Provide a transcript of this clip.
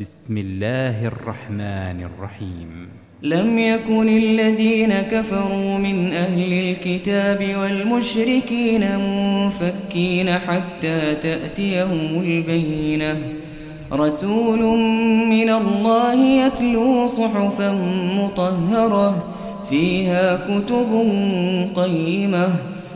بسم الله الرحمن الرحيم. لم يكن الذين كفروا من أهل الكتاب والمشركين منفكين حتى تأتيهم البينة. رسول من الله يتلو صحفا مطهرة فيها كتب قيمة.